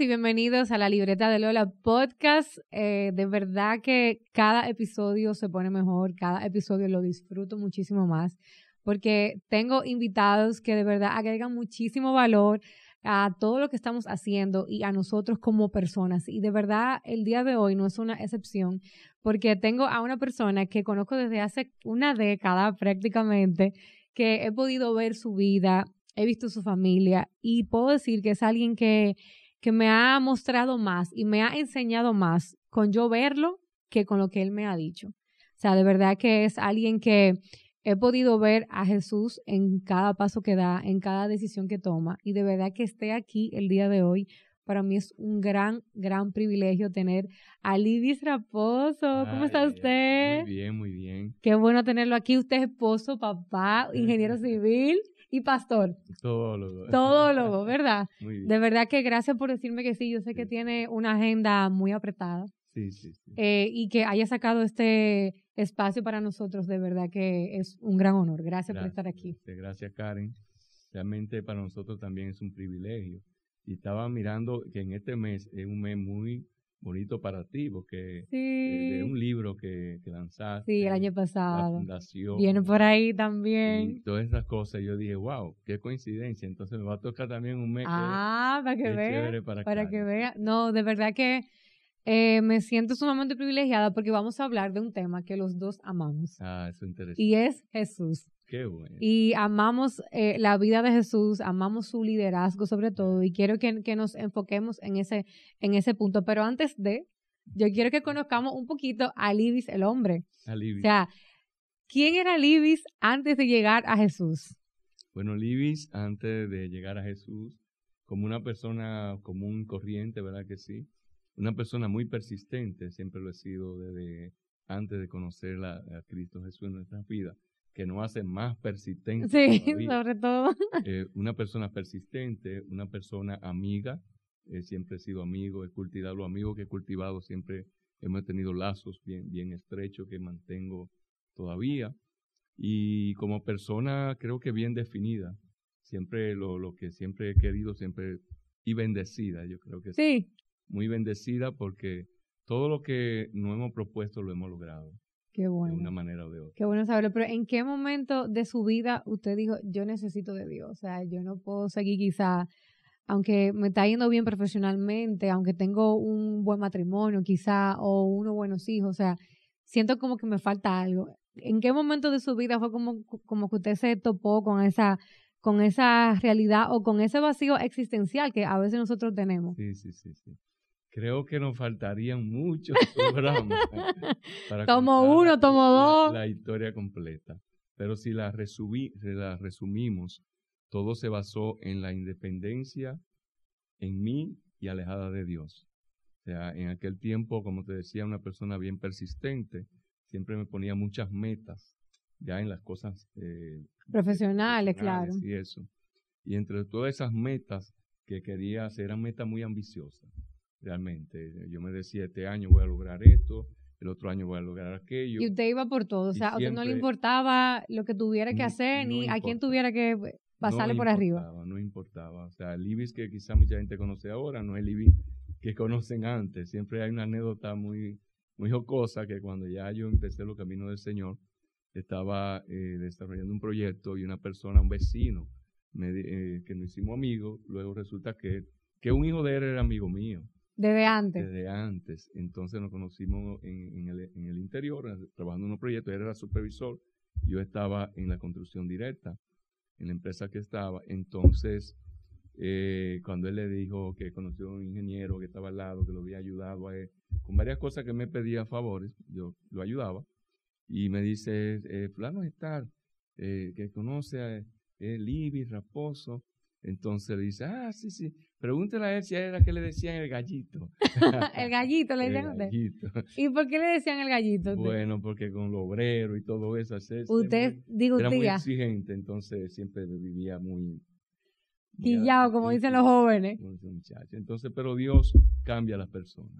Y bienvenidos a la libreta de Lola Podcast. Eh, de verdad que cada episodio se pone mejor, cada episodio lo disfruto muchísimo más porque tengo invitados que de verdad agregan muchísimo valor a todo lo que estamos haciendo y a nosotros como personas. Y de verdad el día de hoy no es una excepción porque tengo a una persona que conozco desde hace una década prácticamente, que he podido ver su vida, he visto su familia y puedo decir que es alguien que, que me ha mostrado más y me ha enseñado más con yo verlo que con lo que él me ha dicho. O sea, de verdad que es alguien que he podido ver a Jesús en cada paso que da, en cada decisión que toma y de verdad que esté aquí el día de hoy. Para mí es un gran, gran privilegio tener a Libis Raposo. ¿Cómo está usted? Muy bien, muy bien. Qué bueno tenerlo aquí. Usted es esposo, papá, ingeniero civil y pastor. Todólogo. Todólogo, ¿verdad? Muy bien. De verdad que gracias por decirme que sí. Yo sé que tiene una agenda muy apretada. Sí, sí, sí. Eh, y que haya sacado este espacio para nosotros, de verdad que es un gran honor. Gracias, por estar aquí. Gracias, Karen. Realmente para nosotros también es un privilegio. Y estaba mirando que en este mes es un mes muy bonito para ti, porque sí. es un libro que, que, lanzaste. Sí, el año pasado. La fundación. Viene por ahí también. Y todas esas cosas. Yo dije, wow, qué coincidencia. Entonces me va a tocar también un mes. Ah, para que vea. Para, para que vea. No, de verdad que eh, me siento sumamente privilegiada porque vamos a hablar de un tema que los dos amamos. Ah, eso es interesante. Y es Jesús. Qué bueno. Y amamos eh, la vida de Jesús, amamos su liderazgo sobre todo, y quiero que, que, nos enfoquemos en ese, en ese punto. Pero antes de, yo quiero que conozcamos un poquito a Libis el hombre. A Libis. O sea, ¿quién era Libis antes de llegar a Jesús? Bueno, Libis antes de llegar a Jesús, como una persona común, corriente, ¿verdad que sí? una persona muy persistente, siempre lo he sido desde antes de conocer a, Cristo Jesús en nuestra vida, que nos hace más persistentes. Sí, sobre todo. Eh, una persona persistente, una persona amiga, eh, siempre he sido amigo, he cultivado los amigos que he cultivado, siempre hemos tenido lazos bien, bien estrechos que mantengo todavía. Y como persona creo que bien definida, siempre lo, lo que siempre he querido, siempre y bendecida, yo creo que sí muy bendecida porque todo lo que nos hemos propuesto lo hemos logrado. Qué bueno. De una manera o de otra. Qué bueno saberlo. Pero ¿en qué momento de su vida usted dijo, yo necesito de Dios? O sea, yo no puedo seguir quizá, aunque me está yendo bien profesionalmente, aunque tengo un buen matrimonio quizá, o unos buenos hijos, o sea, siento como que me falta algo. ¿En qué momento de su vida fue como, como que usted se topó con esa con esa realidad o con ese vacío existencial que a veces nosotros tenemos? Sí, sí, sí, sí creo que nos faltarían muchos programas. para tomo uno, tomo dos. La, historia completa. Pero si la, la resumimos, todo se basó en la independencia, en mí y alejada de Dios. O sea, en aquel tiempo, como te decía, una persona bien persistente, siempre me ponía muchas metas, ya en las cosas eh, profesionales, claro. Y eso. Y entre todas esas metas que quería hacer, eran metas muy ambiciosas realmente. Yo me decía, este año voy a lograr esto, el otro año voy a lograr aquello. Y usted iba por todo, o sea, a usted no le importaba lo que tuviera que hacer, ni a quién tuviera que pasarle por arriba. No importaba, o sea, el Ibis que quizá mucha gente conoce ahora, no es el Ibis que conocen antes. Siempre hay una anécdota muy, muy jocosa que cuando ya yo empecé los caminos del Señor, estaba eh, desarrollando un proyecto y una persona, un vecino, me, eh, que nos hicimos amigos, luego resulta que, que un hijo de él era amigo mío. Desde antes. Desde antes. Entonces nos conocimos en, el, interior, trabajando en un proyecto. Él era supervisor. Yo estaba en la construcción directa, en la empresa que estaba. Entonces, eh, cuando él le dijo que conoció a un ingeniero que estaba al lado, que lo había ayudado a él, con varias cosas que me pedía favores, yo lo ayudaba. Y me dice, eh, fulano está, eh, que conoce a Libby Raposo. Entonces le dice, ah, sí, sí, pregúntale a él si era que le decían el gallito. el gallito le decían gallito. ¿Y por qué le decían el gallito? Bueno, porque con lo obrero y todo eso, usted, digo, era muy exigente, entonces siempre vivía muy... Quillado, como dicen los jóvenes. Entonces, pero Dios cambia a las personas.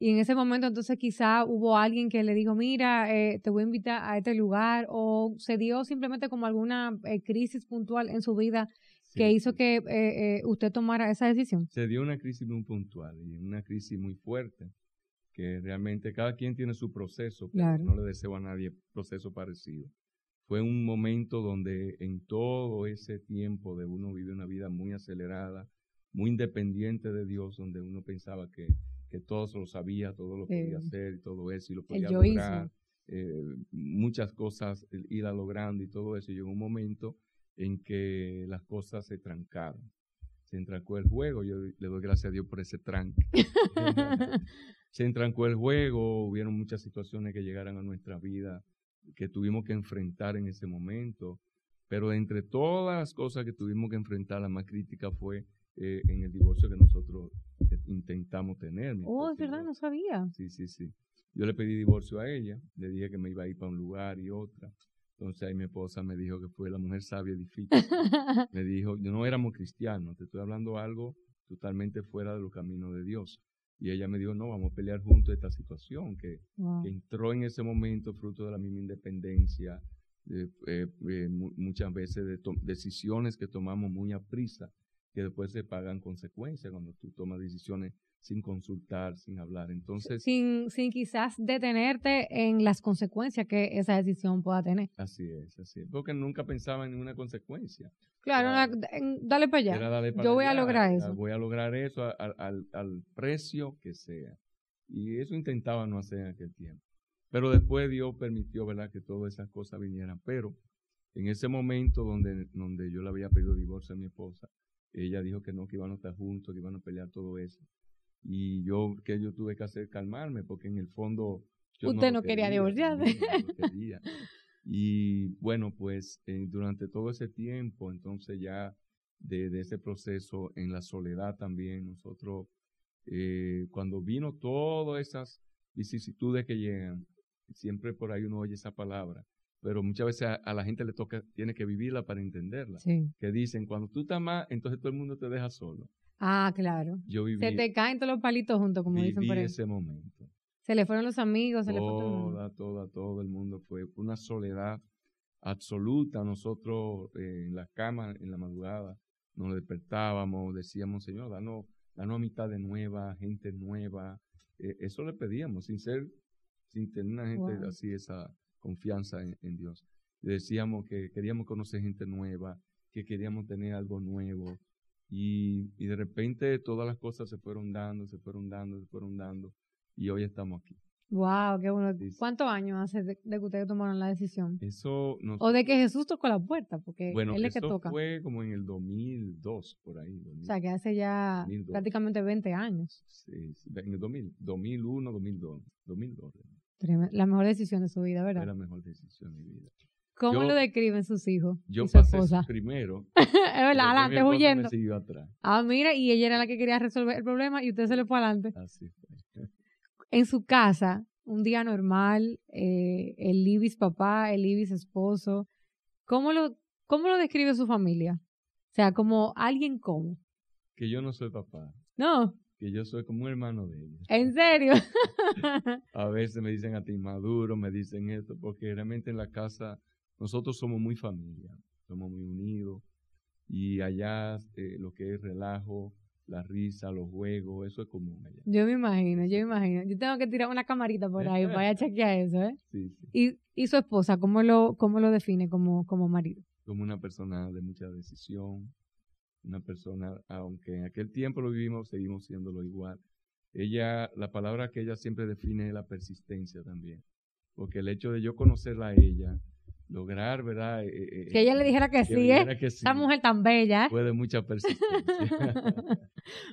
Y en ese momento entonces quizá hubo alguien que le dijo, mira, eh, te voy a invitar a este lugar, o se dio simplemente como alguna eh, crisis puntual en su vida que hizo que eh, eh, usted tomara esa decisión? Se dio una crisis muy puntual y una crisis muy fuerte, que realmente cada quien tiene su proceso, pero no le deseo a nadie proceso parecido. Fue un momento donde en todo ese tiempo de uno vive una vida muy acelerada, muy independiente de Dios, donde uno pensaba que, que todo lo sabía, todo lo podía hacer y todo eso, y lo podía lograr. Eh, muchas cosas ir logrando y todo eso. Y llegó un momento en que las cosas se trancaron. Se entrancó el juego, yo le doy gracias a Dios por ese tranque. se entrancó el juego, hubieron muchas situaciones que llegaron a nuestra vida que tuvimos que enfrentar en ese momento. Pero entre todas las cosas que tuvimos que enfrentar, la más crítica fue eh, en el divorcio que nosotros intentamos tener. Oh, es verdad, no sabía. Sí, sí, sí. Yo le pedí divorcio a ella, le dije que me iba a ir para un lugar y otra. Entonces ahí mi esposa me dijo que fue la mujer sabia y difícil. me dijo, no éramos cristianos, te estoy hablando algo totalmente fuera de los caminos de Dios. Y ella me dijo, no, vamos a pelear juntos esta situación, que, entró en ese momento fruto de la misma independencia, de, eh, eh, muchas veces de decisiones que tomamos muy a prisa, que después se pagan consecuencias cuando tú tomas decisiones sin consultar, sin hablar. Entonces, sin, sin quizás detenerte en las consecuencias que esa decisión pueda tener. Así es, así es. Porque nunca pensaba en ninguna consecuencia. Claro, dale para allá. Yo voy a lograr eso. Voy a lograr eso al, al, precio que sea. Y eso intentaba no hacer en aquel tiempo. Pero después Dios permitió, ¿verdad?, que todas esas cosas vinieran. Pero en ese momento donde, donde yo le había pedido divorcio a mi esposa, ella dijo que no, que iban a estar juntos, que iban a pelear todo eso. Y yo, que yo tuve que hacer calmarme, porque en el fondo... Yo Usted no, quería, divorciarse. Y bueno, pues eh, durante todo ese tiempo, entonces ya de, de, ese proceso en la soledad también, nosotros, eh, cuando vino todas esas vicisitudes que llegan, siempre por ahí uno oye esa palabra, pero muchas veces a, la gente le toca, tiene que vivirla para entenderla. Que dicen, cuando tú estás mal, entonces todo el mundo te deja solo. Ah, claro. Yo viví, se te caen todos los palitos juntos, como dicen por ahí. ese momento. Se le fueron los amigos, se le fue todo Toda, todo el mundo fue una soledad absoluta. Nosotros eh, en la cama, en la madrugada, nos despertábamos, decíamos, Señor, danos, danos mitad de nueva, gente nueva. Eh, eso le pedíamos, sin ser, sin tener una gente así, esa confianza en, Dios. decíamos que queríamos conocer gente nueva, que queríamos tener algo nuevo. Y, y de repente todas las cosas se fueron dando, se fueron dando, se fueron dando. Y hoy estamos aquí. Wow, qué bueno. ¿Cuántos años hace de, que ustedes tomaron la decisión? Eso O de que Jesús tocó la puerta, porque bueno, él es que toca. fue como en el 2002, por ahí. o sea, que hace ya prácticamente 20 años. Sí, en el 2000, 2001, 2002. 2002. La mejor decisión de su vida, ¿verdad? Fue la mejor decisión de mi vida. ¿Cómo lo describen sus hijos? Yo y su pasé esposa? primero. es verdad, adelante, huyendo. atrás. Ah, mira, y ella era la que quería resolver el problema y usted se le fue adelante. Así fue. en su casa, un día normal, eh, el Libis papá, el Libis esposo, ¿cómo lo, ¿cómo lo describe su familia? O sea, como alguien como. Que yo no soy papá. No. Que yo soy como un hermano de ella. ¿En serio? a veces me dicen a ti maduro, me dicen esto, porque realmente en la casa nosotros somos muy familia, somos muy unidos. Y allá eh, lo que es relajo, la risa, los juegos, eso es común allá. Yo me imagino, yo me imagino. Yo tengo que tirar una camarita por ahí para chequear eso, ¿eh? Sí, sí. Y, y su esposa, ¿cómo lo, cómo lo define como, como marido? Como una persona de mucha decisión, una persona, aunque en aquel tiempo lo vivimos, seguimos siéndolo igual. Ella, la palabra que ella siempre define es la persistencia también. Porque el hecho de yo conocerla a ella, lograr, ¿verdad? Eh, eh, que ella le dijera que, sí, ¿eh? Esa mujer tan bella. ¿eh? Fue de mucha persistencia.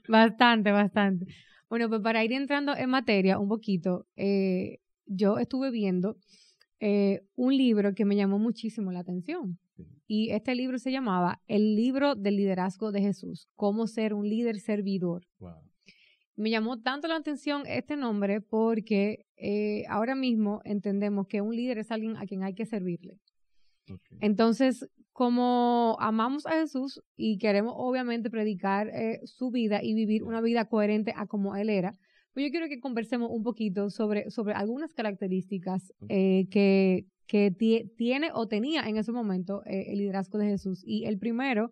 bastante, bastante. Bueno, pues para ir entrando en materia un poquito, eh, yo estuve viendo un libro que me llamó muchísimo la atención. Y este libro se llamaba El libro del liderazgo de Jesús, cómo ser un líder servidor. Me llamó tanto la atención este nombre porque ahora mismo entendemos que un líder es alguien a quien hay que servirle. Entonces, como amamos a Jesús y queremos obviamente predicar eh, su vida y vivir una vida coherente a como Él era, pues yo quiero que conversemos un poquito sobre, sobre algunas características eh, que, que tiene o tenía en ese momento eh, el liderazgo de Jesús. Y el primero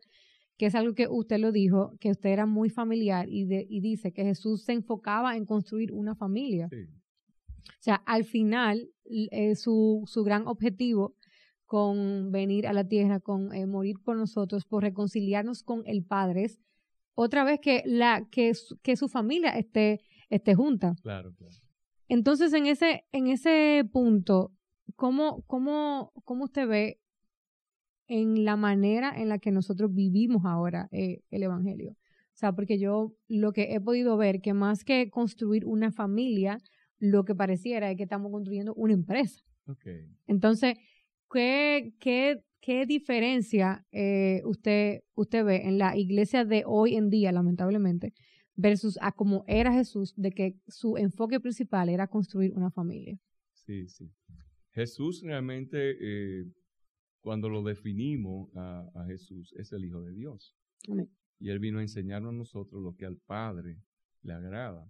que es algo que usted lo dijo, que usted era muy familiar y, de, y dice que Jesús se enfocaba en construir una familia. O sea, al final, eh, su, su gran objetivo con venir a la tierra, con eh, morir por nosotros, por reconciliarnos con el Padre, es otra vez que, la, que, su, que su familia esté, esté junta. Claro, claro. Entonces, en ese, en ese punto, ¿cómo, cómo, cómo usted ve en la manera en la que nosotros vivimos ahora eh, el Evangelio? O sea, porque yo lo que he podido ver, que más que construir una familia, lo que pareciera es que estamos construyendo una empresa. Okay. Entonces, ¿qué, qué, qué diferencia eh, usted, usted ve en la iglesia de hoy en día, lamentablemente, versus a cómo era Jesús, de que su enfoque principal era construir una familia? Sí, sí. Jesús realmente, eh, cuando lo definimos a, a, Jesús, es el Hijo de Dios. Amén. Y Él vino a enseñarnos a nosotros lo que al Padre le agrada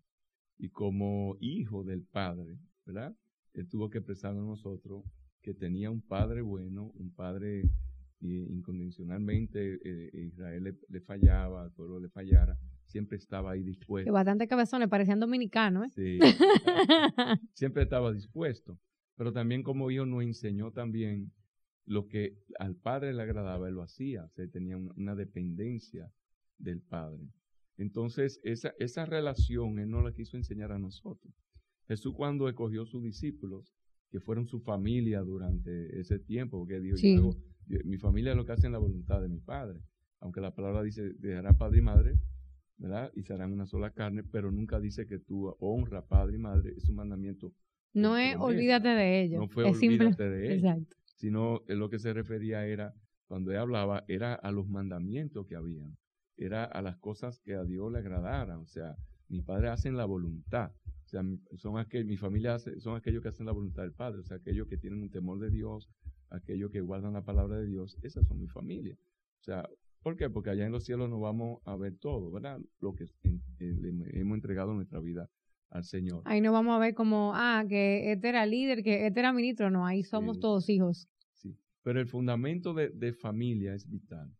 y como hijo del Padre, ¿verdad? Él tuvo que expresar a nosotros que tenía un Padre bueno, un Padre eh, incondicionalmente, eh, Israel le, le, fallaba, al pueblo le fallara, siempre estaba ahí dispuesto. Que bastante cabezones, parecían dominicanos, Sí, ¿eh? siempre estaba dispuesto, pero también como hijo nos enseñó también lo que al Padre le agradaba, él lo hacía, o sea, tenía una, una dependencia del Padre. Entonces, esa, esa relación Él no la quiso enseñar a nosotros. Jesús cuando escogió sus discípulos, que fueron su familia durante ese tiempo, porque dijo, Sí. yo, yo- mi familia es lo que hacen la voluntad de mi Padre. Aunque la palabra dice, dejará padre y madre, ¿verdad? Y serán una sola carne, pero nunca dice que tú honra padre y madre, es un mandamiento. No es olvídate de ellos. No fue es simple. olvídate de ellos. Exacto. Sino en lo que se refería era, cuando él hablaba, era a los mandamientos que habían, era a las cosas que a Dios le agradaran. O sea, mi padre hacen la voluntad. O sea, son aquel, mi familia hace- son aquellos que hacen la voluntad del Padre, o sea, aquellos que tienen un temor de Dios, aquellos que guardan la palabra de Dios, esas son mi familia. O sea, ¿por qué? Porque allá en los cielos nos vamos a ver todo, ¿verdad? Lo que en- en- le hemos entregado nuestra vida al Señor. Ahí no vamos a ver como, ah, que este era líder, que este era ministro. No, ahí somos Sí. todos hijos. Sí. Pero el fundamento de, de familia es vital.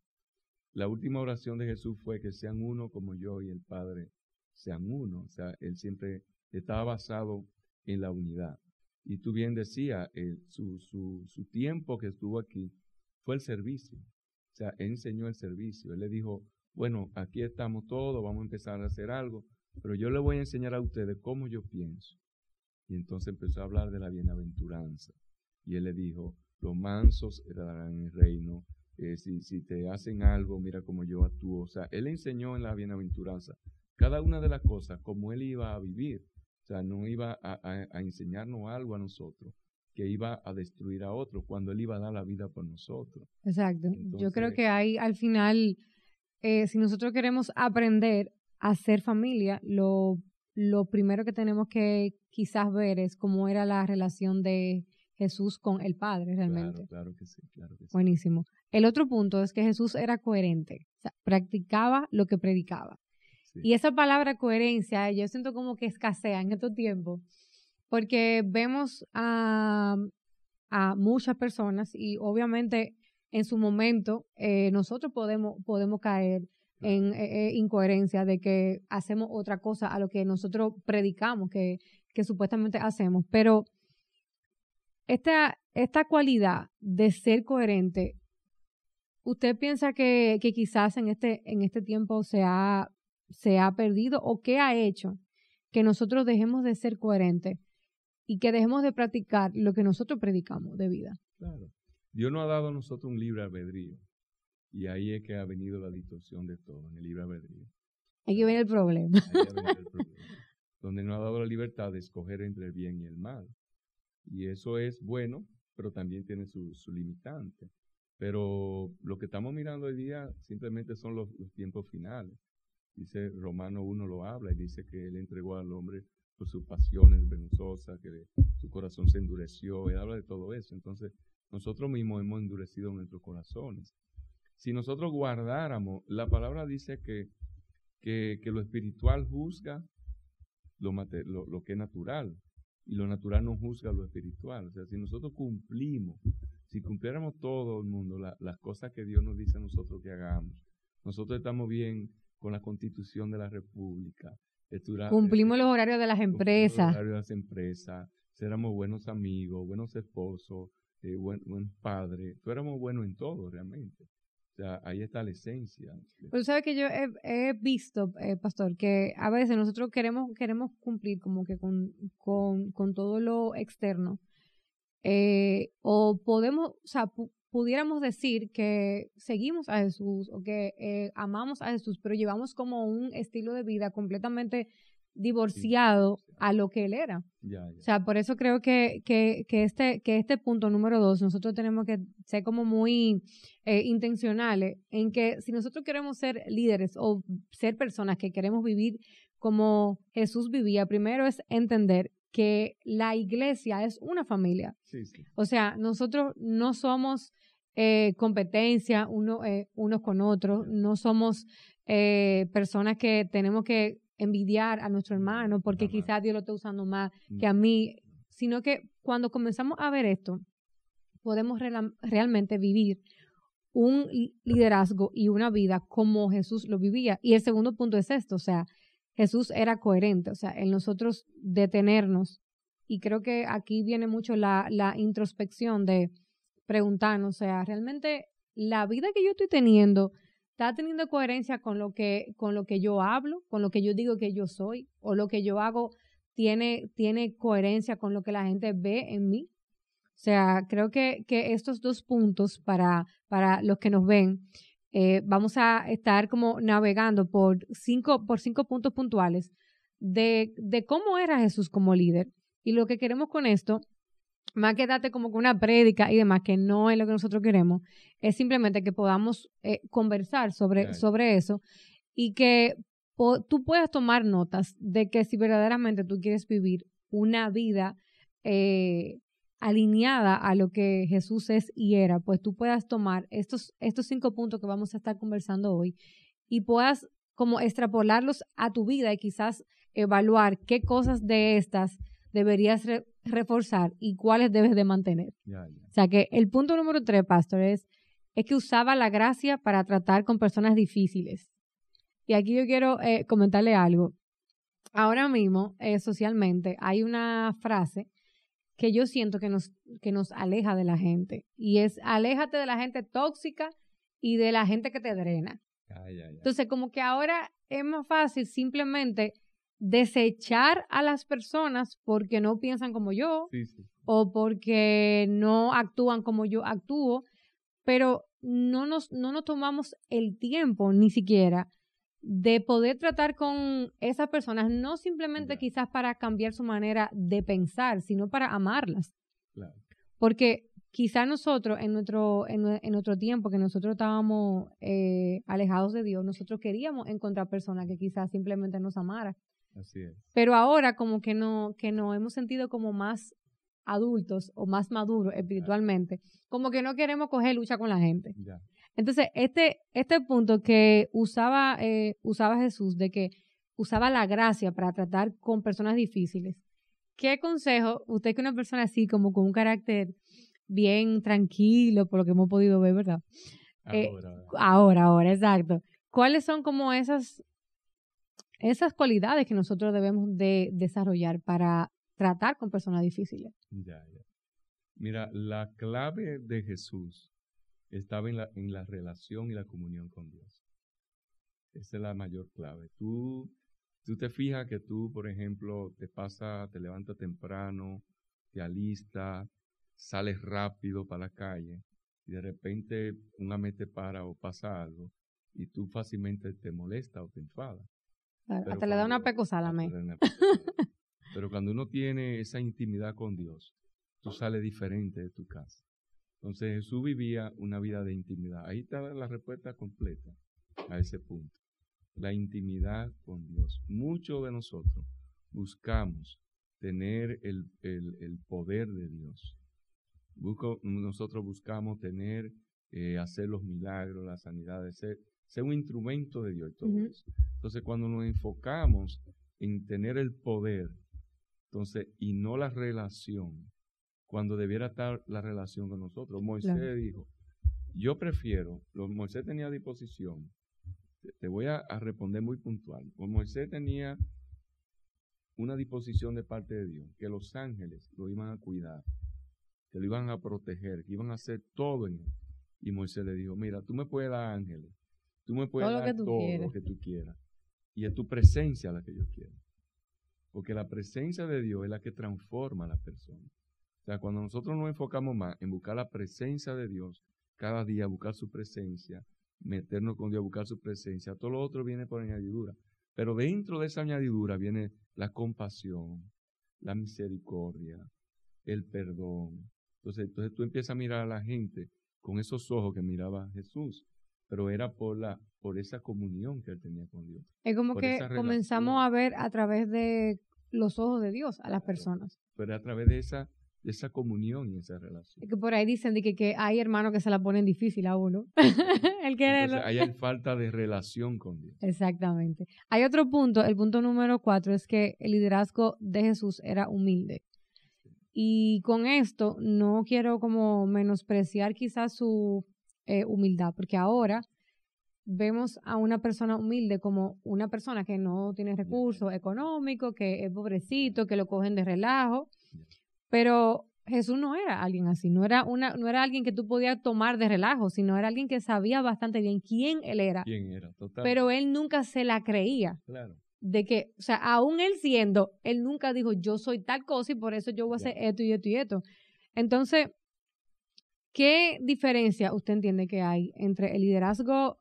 La última oración de Jesús fue que sean uno como yo y el Padre sean uno. O sea, él siempre estaba basado en la unidad. Y tú bien decías, eh, su, su, su tiempo que estuvo aquí fue el servicio. O sea, él enseñó el servicio. Él le dijo, bueno, aquí estamos todos, vamos a empezar a hacer algo, pero yo le voy a enseñar a ustedes cómo yo pienso. Y entonces empezó a hablar de la bienaventuranza. Y él le dijo, los mansos heredarán el reino. eh, si, si te hacen algo, mira cómo yo actúo. O sea, él enseñó en la bienaventuranza cada una de las cosas como él iba a vivir. O sea, no iba a, a- a enseñarnos algo a nosotros que iba a destruir a otros cuando él iba a dar la vida por nosotros. Exacto. Yo creo que ahí al final, eh, si nosotros queremos aprender a ser familia, lo, lo primero que tenemos que quizás ver es cómo era la relación de Jesús con el Padre realmente. Claro, claro que sí, claro que sí. Buenísimo. El otro punto es que Jesús era coherente, o sea, practicaba lo que predicaba. Sí. Y esa palabra coherencia, yo siento como que escasea en estos tiempos, porque vemos a, a muchas personas y obviamente en su momento eh, nosotros podemos, podemos caer en eh, eh, incoherencia de que hacemos otra cosa a lo que nosotros predicamos, que, que supuestamente hacemos. Pero esta, esta cualidad de ser coherente, ¿usted piensa que, que quizás en este, en este tiempo se ha, se ha perdido o qué ha hecho que nosotros dejemos de ser coherentes y que dejemos de practicar lo que nosotros predicamos de vida? Claro. Dios nos ha dado a nosotros un libre albedrío. Y ahí es que ha venido la distorsión de todo, en el libre albedrío. Aquí viene el problema. Ahí ha venido el problema. Donde nos ha dado la libertad de escoger entre el bien y el mal. Y eso es bueno, pero también tiene su, su limitante. Pero lo que estamos mirando hoy día simplemente son los, los tiempos finales. Dice Romano 1 lo habla y dice que él entregó al hombre por sus pasiones vergonzosas, que le- su corazón se endureció. Él habla de todo eso. Entonces, nosotros mismos hemos endurecido nuestros corazones. Si nosotros guardáramos, la palabra dice que, que, que lo espiritual juzga lo, mate- lo, lo que es natural y lo natural no juzga lo espiritual. O sea, si nosotros cumplimos, si cumpliéramos todo el mundo la- las cosas que Dios nos dice a nosotros que hagamos, nosotros estamos bien con la constitución de la República. Cumplimos los horarios de las empresas. Los horarios de las empresas. Éramos buenos amigos, buenos esposos, eh, buen, buen padres. Éramos buenos en todo, realmente. O sea, ahí está la esencia. Pero sabes que yo he, visto, eh, pastor, que a veces nosotros queremos, queremos cumplir como que con, con, con todo lo externo. Eh, o podemos, o sea, pudiéramos decir que seguimos a Jesús o que eh, amamos a Jesús, pero llevamos como un estilo de vida completamente divorciado a lo que él era. O sea, por eso creo que, que, que, este, que este punto número dos, nosotros tenemos que ser como muy eh, intencionales en que si nosotros queremos ser líderes o ser personas que queremos vivir como Jesús vivía, primero es entender que la iglesia es una familia. O sea, nosotros no somos eh, competencia uno, eh, unos con otros, no somos personas que tenemos que envidiar a nuestro hermano porque quizás Dios lo está usando más que a mí, sino que cuando comenzamos a ver esto, podemos realmente vivir un liderazgo y una vida como Jesús lo vivía. Y el segundo punto es esto, o sea, Jesús era coherente, o sea, en nosotros detenernos. Y creo que aquí viene mucho la, la introspección de preguntarnos, o sea, realmente la vida que yo estoy teniendo está teniendo coherencia con lo que con lo que yo hablo, con lo que yo digo que yo soy o lo que yo hago tiene tiene coherencia con lo que la gente ve en mí. O sea, creo que, que estos dos puntos para, para los que nos ven, eh, vamos a estar como navegando por cinco, por cinco puntos puntuales de, de cómo era Jesús como líder. Y lo que queremos con esto más que darte como que una prédica y demás, que no es lo que nosotros queremos, es simplemente que podamos eh, conversar sobre, sobre eso y que tú puedas tomar notas de que si verdaderamente tú quieres vivir una vida eh, alineada a lo que Jesús es y era, pues tú puedas tomar estos, estos cinco puntos que vamos a estar conversando hoy y puedas como extrapolarlos a tu vida y quizás evaluar qué cosas de estas deberías reforzar y cuáles debes de mantener. O sea que el punto número tres, pastor, es, es que usaba la gracia para tratar con personas difíciles. Y aquí yo quiero eh, comentarle algo. Ahora mismo, eh, socialmente, hay una frase que yo siento que nos, que nos aleja de la gente. Y es, aléjate de la gente tóxica y de la gente que te drena. Entonces, como que ahora es más fácil simplemente desechar a las personas porque no piensan como yo o porque no actúan como yo actúo, pero no nos, no nos tomamos el tiempo ni siquiera de poder tratar con esas personas, no simplemente quizás para cambiar su manera de pensar, sino para amarlas. Porque quizás nosotros en nuestro, en, nuestro tiempo, que nosotros estábamos eh, alejados de Dios, nosotros queríamos encontrar personas que quizás simplemente nos amaran. Pero ahora como que no, que nos hemos sentido como más adultos o más maduros espiritualmente, como que no queremos coger lucha con la gente. Entonces, este, este punto que usaba, eh, usaba Jesús, de que usaba la gracia para tratar con personas difíciles, ¿qué consejo, usted que es una persona así, como con un carácter bien tranquilo, por lo que hemos podido ver, ¿verdad? Eh, ahora, ahora, exacto. ¿Cuáles son como esas esas cualidades que nosotros debemos de desarrollar para tratar con personas difíciles. Ya, ya. Mira, la clave de Jesús estaba en la, en la relación y la comunión con Dios. Esa es la mayor clave. Tú, tú te fijas que tú, por ejemplo, te pasa, te levantas temprano, te alistas, sales rápido para la calle y de repente una mente para o pasa algo y tú fácilmente te molesta o te enfadas. Hasta le da una pecosada a Pero cuando uno tiene esa intimidad con Dios, tú sales diferente de tu casa. Entonces Jesús vivía una vida de intimidad. Ahí está la respuesta completa a ese punto. La intimidad con Dios. Muchos de nosotros buscamos tener el, poder de Dios. nosotros buscamos tener, eh, hacer los milagros, las sanidades, ser, ser un instrumento de Dios y todo eso. Entonces, cuando nos enfocamos en tener el poder, entonces, y no la relación, cuando debiera estar la relación con nosotros, Moisés dijo, yo prefiero, Moisés tenía a disposición te voy a, responder muy puntual. Pues Moisés tenía una disposición de parte de Dios, que los ángeles lo iban a cuidar, que lo iban a proteger, que iban a hacer todo en él. Y Moisés le dijo, mira, tú me puedes dar ángeles, tú me puedes dar todo lo que tú quieras. Y es tu presencia la que yo quiero. Porque la presencia de Dios es la que transforma a la persona. O sea, cuando nosotros nos enfocamos más en buscar la presencia de Dios, cada día buscar su presencia, meternos con Dios, buscar su presencia, todo lo otro viene por añadidura. Pero dentro de esa añadidura viene la compasión, la misericordia, el perdón. Entonces, entonces tú empiezas a mirar a la gente con esos ojos que miraba Jesús, pero era por la por esa comunión que él tenía con Dios. Es como que comenzamos a ver a través de los ojos de Dios a las personas. Pero a través de esa esa comunión y esa relación. Es que por ahí dicen que, que hay hermanos que se la ponen difícil a uno. el que hay falta de relación con Dios. Exactamente. Hay otro punto, el punto número cuatro, es que el liderazgo de Jesús era humilde. Y con esto no quiero como menospreciar quizás su eh, humildad, porque ahora vemos a una persona humilde como una persona que no tiene recursos económicos, que es pobrecito, que lo cogen de relajo. Pero Jesús no era alguien así, no era, una, no era alguien que tú podías tomar de relajo, sino era alguien que sabía bastante bien quién él era. Quién era, total. Pero él nunca se la creía. Claro. De que, o sea, aún él siendo, él nunca dijo, yo soy tal cosa y por eso yo voy a hacer esto y esto y esto. Entonces, ¿qué diferencia usted entiende que hay entre el liderazgo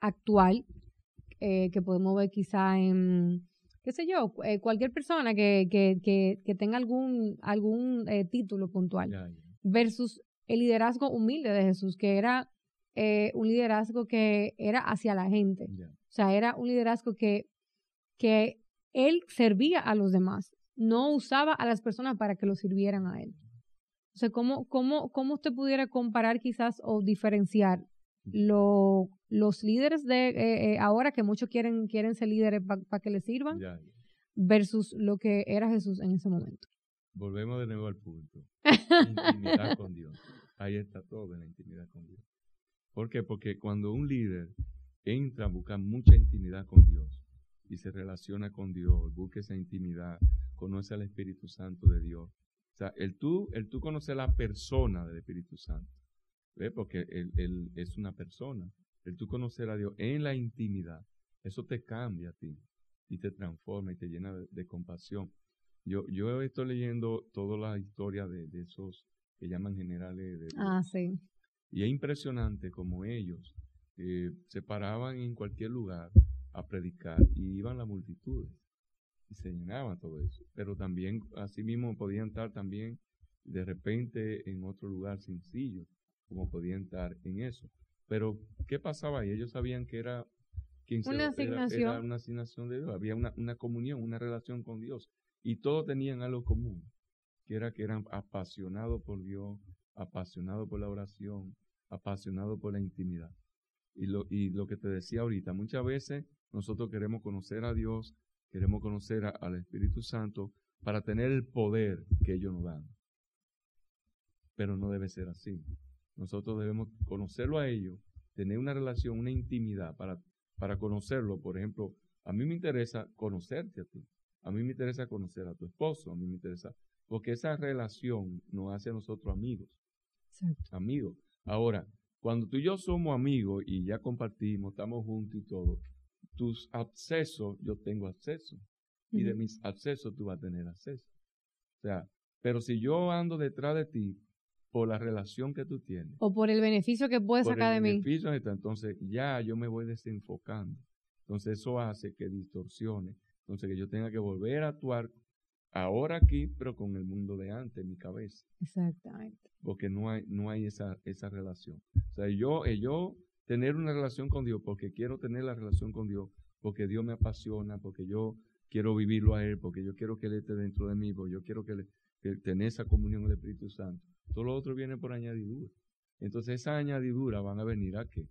actual, eh, que podemos ver quizá en qué sé yo, eh, cualquier persona que, que, que, que, tenga algún, algún eh, título puntual, versus el liderazgo humilde de Jesús, que era eh, un liderazgo que era hacia la gente. O sea, era un liderazgo que, que él servía a los demás, no usaba a las personas para que lo sirvieran a él. O sea, ¿cómo, cómo, cómo usted pudiera comparar quizás o diferenciar lo, los líderes de eh, eh, ahora que muchos quieren, quieren ser líderes para que les sirvan versus lo que era Jesús en ese momento. Volvemos de nuevo al punto. intimidad con Dios. Ahí está todo en la intimidad con Dios. ¿Por qué? Porque cuando un líder entra a buscar mucha intimidad con Dios y se relaciona con Dios, busca esa intimidad, conoce al Espíritu Santo de Dios. O sea, el tú, el tú conocer la persona del Espíritu Santo porque él, es una persona. El tú conocer a Dios en la intimidad, eso te cambia a ti y te transforma y te llena de, compasión. Yo, yo estoy leyendo toda la historia de, esos que llaman generales. De, ah, sí. Y es impresionante como ellos eh, se paraban en cualquier lugar a predicar y iban las multitudes llenaba todo eso. Pero también, así mismo, podían estar también de repente en otro lugar sencillo como podían estar en eso. Pero, ¿qué pasaba ahí? Ellos sabían que era, una, asignación. una asignación de Dios, había una, una comunión, una relación con Dios, y todos tenían algo común, que era que eran apasionados por Dios, apasionados por la oración, apasionados por la intimidad. Y lo, y lo que te decía ahorita, muchas veces nosotros queremos conocer a Dios, queremos conocer al Espíritu Santo para tener el poder que ellos nos dan. Pero no debe ser así. Nosotros debemos conocerlo a ellos, tener una relación, una intimidad para, para conocerlo. Por ejemplo, a mí me interesa conocerte a ti. A mí me interesa conocer a tu esposo. A mí me interesa. Porque esa relación nos hace a nosotros amigos. Amigos. Ahora, cuando tú y yo somos amigos y ya compartimos, estamos juntos y todo, tus accesos, yo tengo acceso. Y de mis accesos tú vas a tener acceso. O sea, pero si yo ando detrás de ti, por la relación que tú tienes. O por el beneficio que puedes sacar de mí. Entonces ya yo me voy desenfocando. Entonces eso hace que distorsione. Entonces que yo tenga que volver a actuar ahora aquí, pero con el mundo de antes en mi cabeza. Exactamente. Porque no hay, no hay esa, esa relación. O sea, yo, eh, yo tener una relación con Dios, porque quiero tener la relación con Dios, porque Dios me apasiona, porque yo quiero vivirlo a Él, porque yo quiero que Él esté dentro de mí, porque yo quiero que, le, que tener esa comunión con el Espíritu Santo. Todo lo otro viene por añadidura. Entonces esa añadidura van a venir a qué?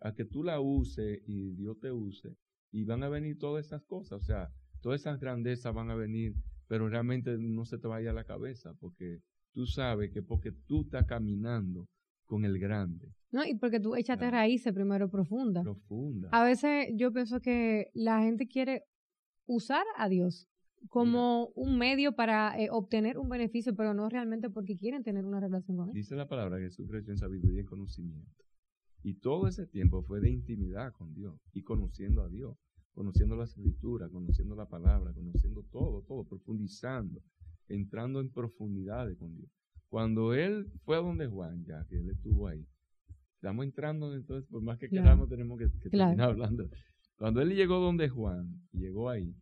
A que tú la uses y Dios te use. Y van a venir todas esas cosas. O sea, todas esas grandezas van a venir, pero realmente no se te vaya a la cabeza, porque tú sabes que porque tú estás caminando con el grande, No, y porque tú échate Claro. raíces primero profundas. Profunda. A veces yo pienso que la gente quiere usar a Dios como un medio para eh, obtener un beneficio, pero no realmente porque quieren tener una relación con Él. Dice la palabra que Jesús creció en sabiduría y conocimiento. Y todo ese tiempo fue de intimidad con Dios y conociendo a Dios, conociendo la escritura, conociendo la palabra, conociendo todo, todo, profundizando, entrando en profundidades con Dios. Cuando él fue a donde Juan, ya que él estuvo ahí, estamos entrando entonces, por más que Claro. queramos, tenemos que, que Claro. terminar hablando. Cuando él llegó donde Juan, llegó ahí,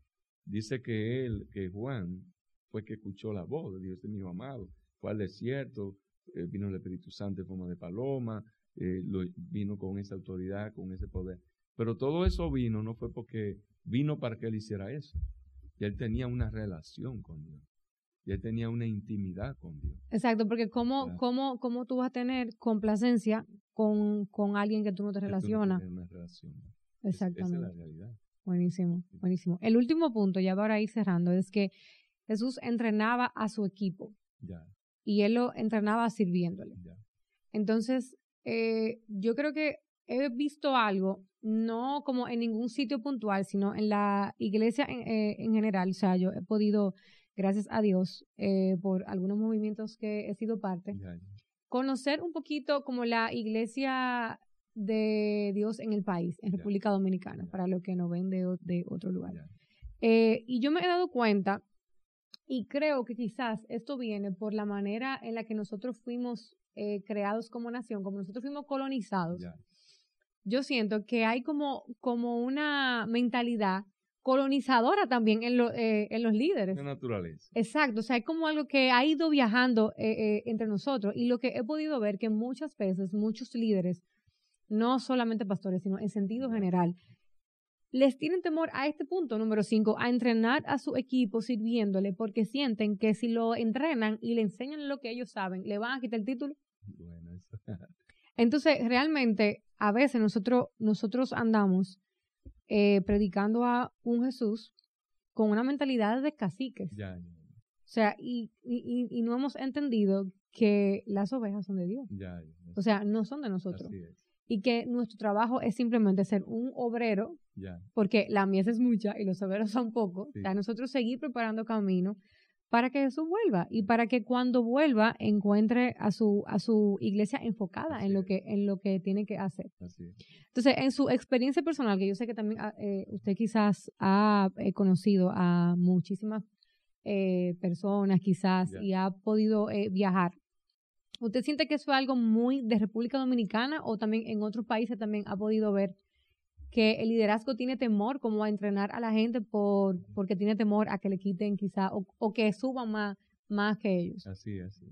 dice que él, que Juan fue que escuchó la voz de Dios, este es mi hijo amado, fue al desierto, eh, vino el Espíritu Santo en forma de paloma, eh, lo- vino con esa autoridad, con ese poder. Pero todo eso vino, no fue porque vino para que él hiciera eso. Y él tenía una relación con Dios. Y él tenía una intimidad con Dios. Exacto, porque ¿cómo, cómo, cómo tú vas a tener complacencia con, con alguien que tú no te no relacionas? Esa es Exactamente. la realidad. Buenísimo, buenísimo. El último punto, ya para ir cerrando, es que Jesús entrenaba a su equipo Ya, y él lo entrenaba sirviéndole. ya. Entonces, eh, yo creo que he visto algo, no como en ningún sitio puntual, sino en la iglesia en, eh, en general. O sea, yo he podido, gracias a Dios, eh, por algunos movimientos que he sido parte, conocer un poquito como la iglesia de Dios en el país, en. República Dominicana, para los que no ven de, otro lugar. Eh, y yo me he dado cuenta, y creo que quizás esto viene por la manera en la que nosotros fuimos eh, creados como nación, como nosotros fuimos colonizados. Yo siento que hay como, como una mentalidad colonizadora también en, lo- eh, en los líderes. La naturaleza. Exacto, o sea, hay como algo que ha ido viajando eh, eh, entre nosotros y lo que he podido ver que muchas veces muchos líderes, no solamente pastores, sino en sentido general, les tienen temor a este punto número cinco, a entrenar a su equipo sirviéndole porque sienten que si lo entrenan y le enseñan lo que ellos saben, le van a quitar el título. Bueno, eso. Entonces, realmente, a veces nosotros, nosotros andamos eh, predicando a un Jesús con una mentalidad de caciques. ya, ya, O sea, y, y, y no hemos entendido que las ovejas son de Dios. O sea, no son de nosotros. Y que nuestro trabajo es simplemente ser un obrero, porque la mies es mucha y los obreros son pocos. Sí. O sea, nosotros seguir preparando camino para que Jesús vuelva y para que cuando vuelva encuentre a su, a su iglesia enfocada Así en lo, que, en lo que tiene que hacer. Entonces, en su experiencia personal, que yo sé que también ah, eh, usted quizás ha eh, conocido a muchísimas eh, personas, quizás, y ha podido eh, viajar. ¿Usted siente que eso es algo muy de República Dominicana o también en otros países también ha podido ver que el liderazgo tiene temor como a entrenar a la gente por porque tiene temor a que le quiten quizás o, que suban más, más que ellos? Así es. así.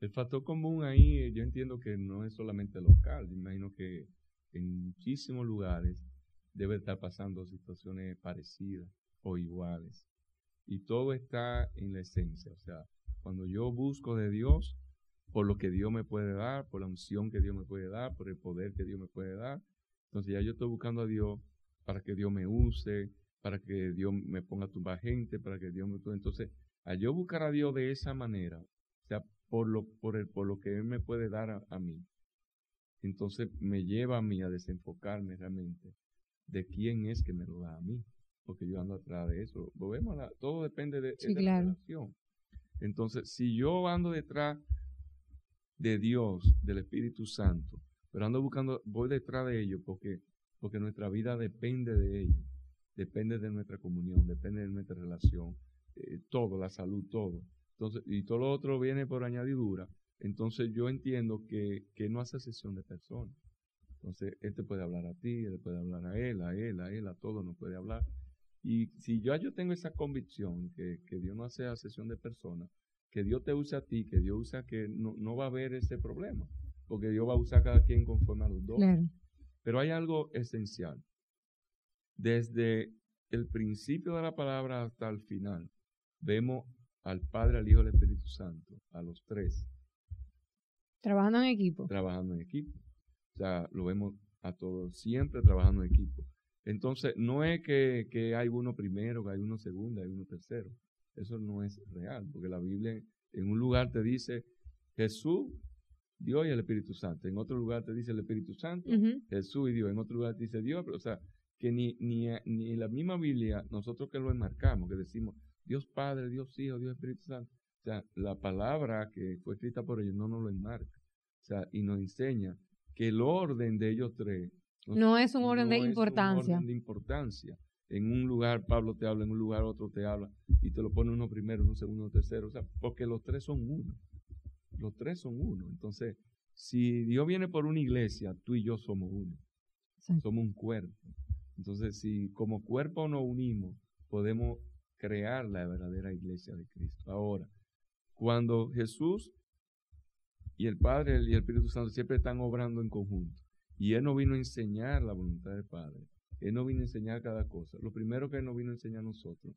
El factor común ahí, yo entiendo que no es solamente local. Imagino que en muchísimos lugares debe estar pasando situaciones parecidas o iguales. Y todo está en la esencia. O sea, cuando yo busco de Dios, por lo que Dios me puede dar, por la unción que Dios me puede dar, por el poder que Dios me puede dar, entonces ya yo estoy buscando a Dios para que Dios me use, para que Dios me ponga a tumbar gente, para que Dios me... Entonces, al yo buscar a Dios de esa manera, o sea, por lo, por el, por lo que Él me puede dar a, a mí, entonces me lleva a mí a desenfocarme realmente de quién es que me lo da a mí, porque yo ando atrás de eso. Volvemos a la- todo depende de, Sí, de claro. la relación. Entonces, si yo ando detrás de Dios, del Espíritu Santo, pero ando buscando, voy detrás de ellos porque, porque nuestra vida depende de ellos, depende de nuestra comunión, depende de nuestra relación, eh, todo, la salud, todo. Entonces, y todo lo otro viene por añadidura. Entonces yo entiendo que, que no hace sesión de personas. Entonces, él te puede hablar a ti, él puede hablar a él, a él, a él, a todo, no puede hablar. Y si yo, yo tengo esa convicción que, que Dios no hace sesión de personas, que Dios te usa a ti, que Dios usa que no, no va a haber ese problema, porque Dios va a usar a cada quien conforme a los dos. Claro. Pero hay algo esencial. Desde el principio de la palabra hasta el final, vemos al Padre, al Hijo y al Espíritu Santo, a los tres, Trabajando en equipo. trabajando en equipo. O sea, lo vemos a todos, siempre trabajando en equipo. Entonces, no es que, que hay uno primero, que hay uno segundo, hay uno tercero. Eso no es real, porque la Biblia en un lugar te dice, Jesús Dios y el Espíritu Santo. En otro lugar te dice el Espíritu Santo, Ujú. Jesús y Dios. En otro lugar te dice Dios, pero, o sea, que ni, ni, ni en la misma Biblia, nosotros que lo enmarcamos, que decimos Dios Padre, Dios Hijo, Dios Espíritu Santo. O sea, la palabra que fue escrita por ellos no nos lo enmarca. O sea, y nos enseña que el orden de ellos tres No es un orden de no es importancia. orden de importancia. En un lugar Pablo te habla, en un lugar otro te habla, y te lo pone uno primero, uno segundo, uno tercero. O sea, porque los tres son uno. Los tres son uno. Entonces, si Dios viene por una iglesia, tú y yo somos uno. Somos un cuerpo. Entonces, si como cuerpo nos unimos, podemos crear la verdadera iglesia de Cristo. Ahora, cuando Jesús y el Padre y el Espíritu Santo siempre están obrando en conjunto, y Él no vino a enseñar la voluntad del Padre, Él no vino a enseñar cada cosa. Lo primero que Él nos vino a enseñar a nosotros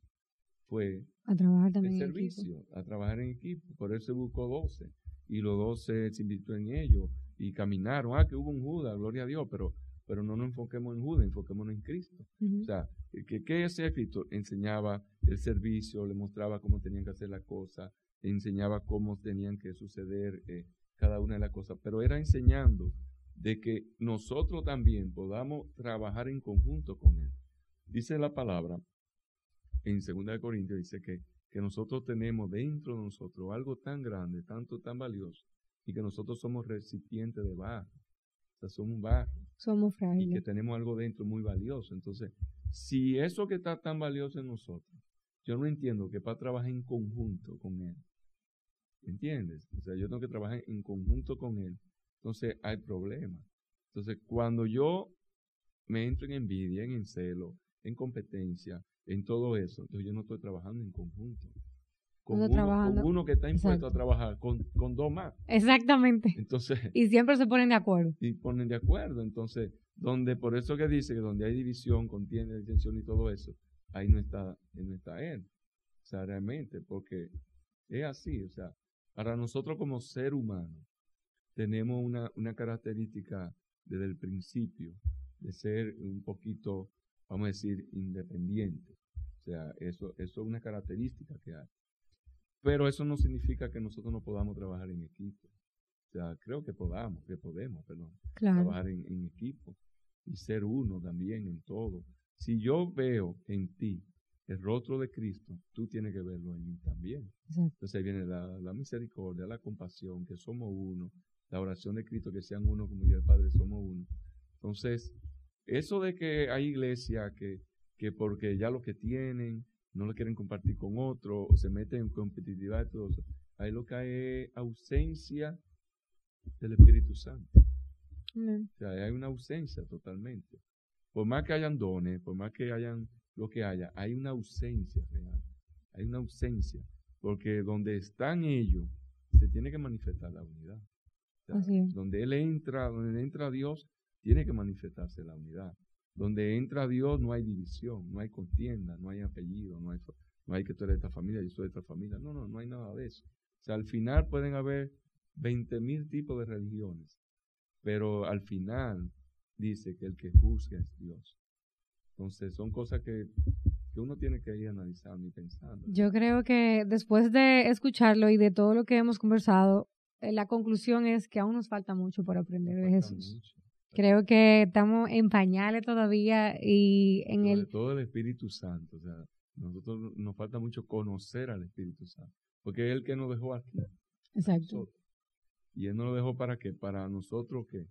fue A trabajar el también en equipo. servicio, a trabajar en equipo. Por eso buscó doce. Y los doce se invirtió en ellos y caminaron. Ah, que hubo un Judas, gloria a Dios, pero, pero no nos enfoquemos en Judas, enfoquémonos en Cristo. O sea, que, que ese Cristo enseñaba el servicio, le mostraba cómo tenían que hacer la cosa, enseñaba cómo tenían que suceder eh, cada una de las cosas, pero era enseñando de que nosotros también podamos trabajar en conjunto con Él. Dice la palabra en 2 Corintios, dice que, que nosotros tenemos dentro de nosotros algo tan grande, tanto tan valioso, y que nosotros somos recipientes de barro. O sea, somos barro Somos y frágiles. que tenemos algo dentro muy valioso. Entonces, si eso que está tan valioso en nosotros, yo no entiendo que para trabajar en conjunto con Él. ¿Entiendes? O sea, yo tengo que trabajar en conjunto con Él. Entonces, hay problemas. Entonces, cuando yo me entro en envidia, en celo, en competencia, en todo eso, entonces yo no estoy trabajando en conjunto. Con, No uno, trabajando- con uno que está impuesto Exacto. a trabajar con, con dos más. Exactamente. Entonces, Y siempre se ponen de acuerdo. y ponen de acuerdo. Entonces, donde por eso que dice que donde hay división, contienda, disensión y todo eso, ahí no está, no está él. O sea, realmente, porque es así. O sea, para nosotros como ser humano, tenemos una, una característica desde el principio de ser un poquito, vamos a decir, independiente. O sea, eso, eso es una característica que hay. Pero eso no significa que nosotros no podamos trabajar en equipo. O sea, creo que podamos, que podemos, perdón, Claro. trabajar en, en equipo y ser uno también en todo. Si yo veo en ti el rostro de Cristo, tú tienes que verlo en mí también. Entonces ahí viene la, la misericordia, la compasión, que somos uno, la oración de Cristo, que sean uno como yo y el Padre somos uno. Entonces, eso de que hay iglesia que, que porque ya lo que tienen, no lo quieren compartir con otro, o se meten en competitividad y todo eso, ahí lo que hay es ausencia del Espíritu Santo. O sea, hay una ausencia totalmente. Por más que hayan dones, por más que hayan lo que haya, hay una ausencia real. Hay una ausencia. Porque donde están ellos, se tiene que manifestar la unidad. O sea, Así es. Donde Él entra, donde entra Dios, tiene que manifestarse la unidad. Donde entra Dios no hay división, no hay contienda, no hay apellido, no hay, fa- no hay que tú eres de esta familia, yo soy de esta familia. No, no, no hay nada de eso. O sea, al final pueden haber 20 mil tipos de religiones, pero al final dice que el que juzga es Dios. Entonces son cosas que, que uno tiene que ir analizando y pensando. Yo creo que después de escucharlo y de todo lo que hemos conversado, eh, la conclusión es que aún nos falta mucho por aprender de Jesús. mucho. Creo que estamos en pañales todavía y en Sobre el... todo el Espíritu Santo. O sea, nosotros nos falta mucho conocer al Espíritu Santo. Porque es el que nos dejó aquí. Exacto. Y Él nos lo dejó para que para nosotros que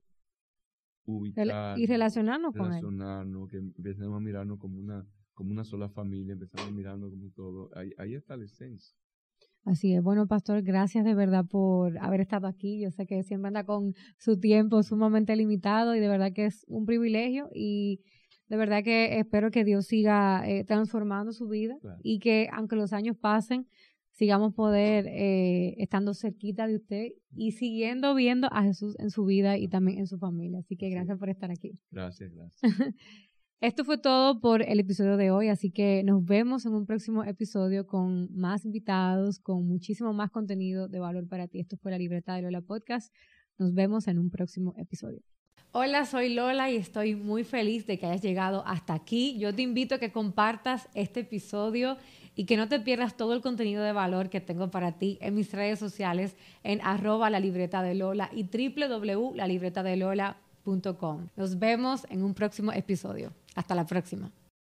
ubicar, Y relacionarnos con él. relacionarnos, que empecemos a mirarnos como una, como una sola familia, empezamos a mirarnos como todo. Ahí, ahí está la esencia. Así es. Bueno, Pastor, gracias de verdad por haber estado aquí. Yo sé que siempre anda con su tiempo sumamente limitado y de verdad que es un privilegio y de verdad que espero que Dios siga eh, transformando su vida Claro. y que aunque los años pasen, sigamos poder eh, estando cerquita de usted y siguiendo viendo a Jesús en su vida y también en su familia. Así que gracias por estar aquí. Gracias, gracias. Esto fue todo por el episodio de hoy, así que nos vemos en un próximo episodio con más invitados, con muchísimo más contenido de valor para ti. Esto fue la libreta de Lola Podcast. Nos vemos en un próximo episodio. Hola, soy Lola y estoy muy feliz de que hayas llegado hasta aquí. Yo te invito a que compartas este episodio y que no te pierdas todo el contenido de valor que tengo para ti en mis redes sociales en arroba la libreta de Lola y www.lalibretadelola.com. Nos vemos en un próximo episodio. Hasta la próxima.